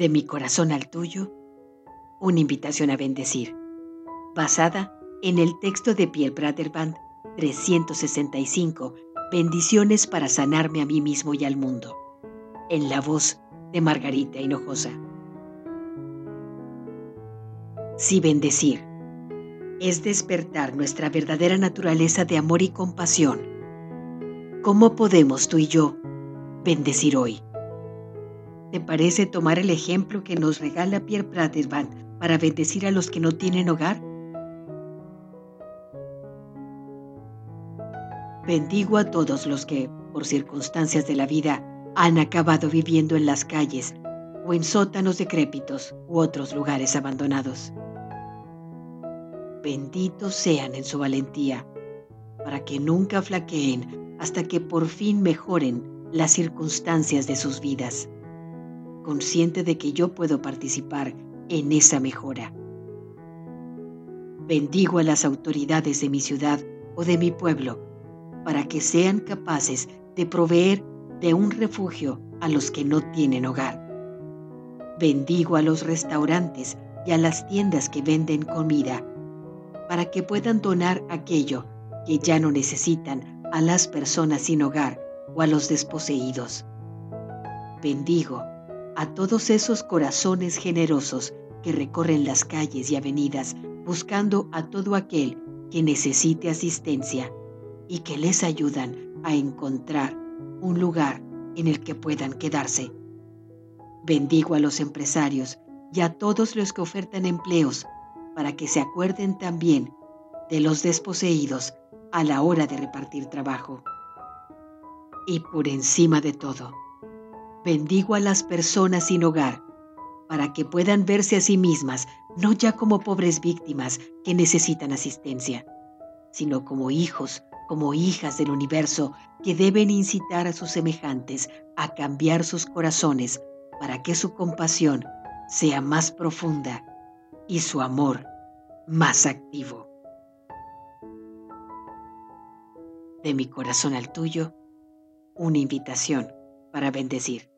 De mi corazón al tuyo, una invitación a bendecir, basada en el texto de Pierre Praterband 365, Bendiciones para sanarme a mí mismo y al mundo, en la voz de Margarita Hinojosa. Si bendecir es despertar nuestra verdadera naturaleza de amor y compasión, ¿cómo podemos tú y yo bendecir hoy? ¿Te parece tomar el ejemplo que nos regala Pierre Praterband para bendecir a los que no tienen hogar? Bendigo a todos los que, por circunstancias de la vida, han acabado viviendo en las calles o en sótanos decrépitos u otros lugares abandonados. Benditos sean en su valentía, para que nunca flaqueen hasta que por fin mejoren las circunstancias de sus vidas, consciente de que yo puedo participar en esa mejora. Bendigo a las autoridades de mi ciudad o de mi pueblo para que sean capaces de proveer de un refugio a los que no tienen hogar. Bendigo a los restaurantes y a las tiendas que venden comida para que puedan donar aquello que ya no necesitan a las personas sin hogar o a los desposeídos. Bendigo a todos esos corazones generosos que recorren las calles y avenidas buscando a todo aquel que necesite asistencia y que les ayudan a encontrar un lugar en el que puedan quedarse. Bendigo a los empresarios y a todos los que ofertan empleos para que se acuerden también de los desposeídos a la hora de repartir trabajo. Y por encima de todo, bendigo a las personas sin hogar para que puedan verse a sí mismas no ya como pobres víctimas que necesitan asistencia, sino como hijos como hijas del universo que deben incitar a sus semejantes a cambiar sus corazones para que su compasión sea más profunda y su amor más activo. De mi corazón al tuyo, una invitación para bendecir.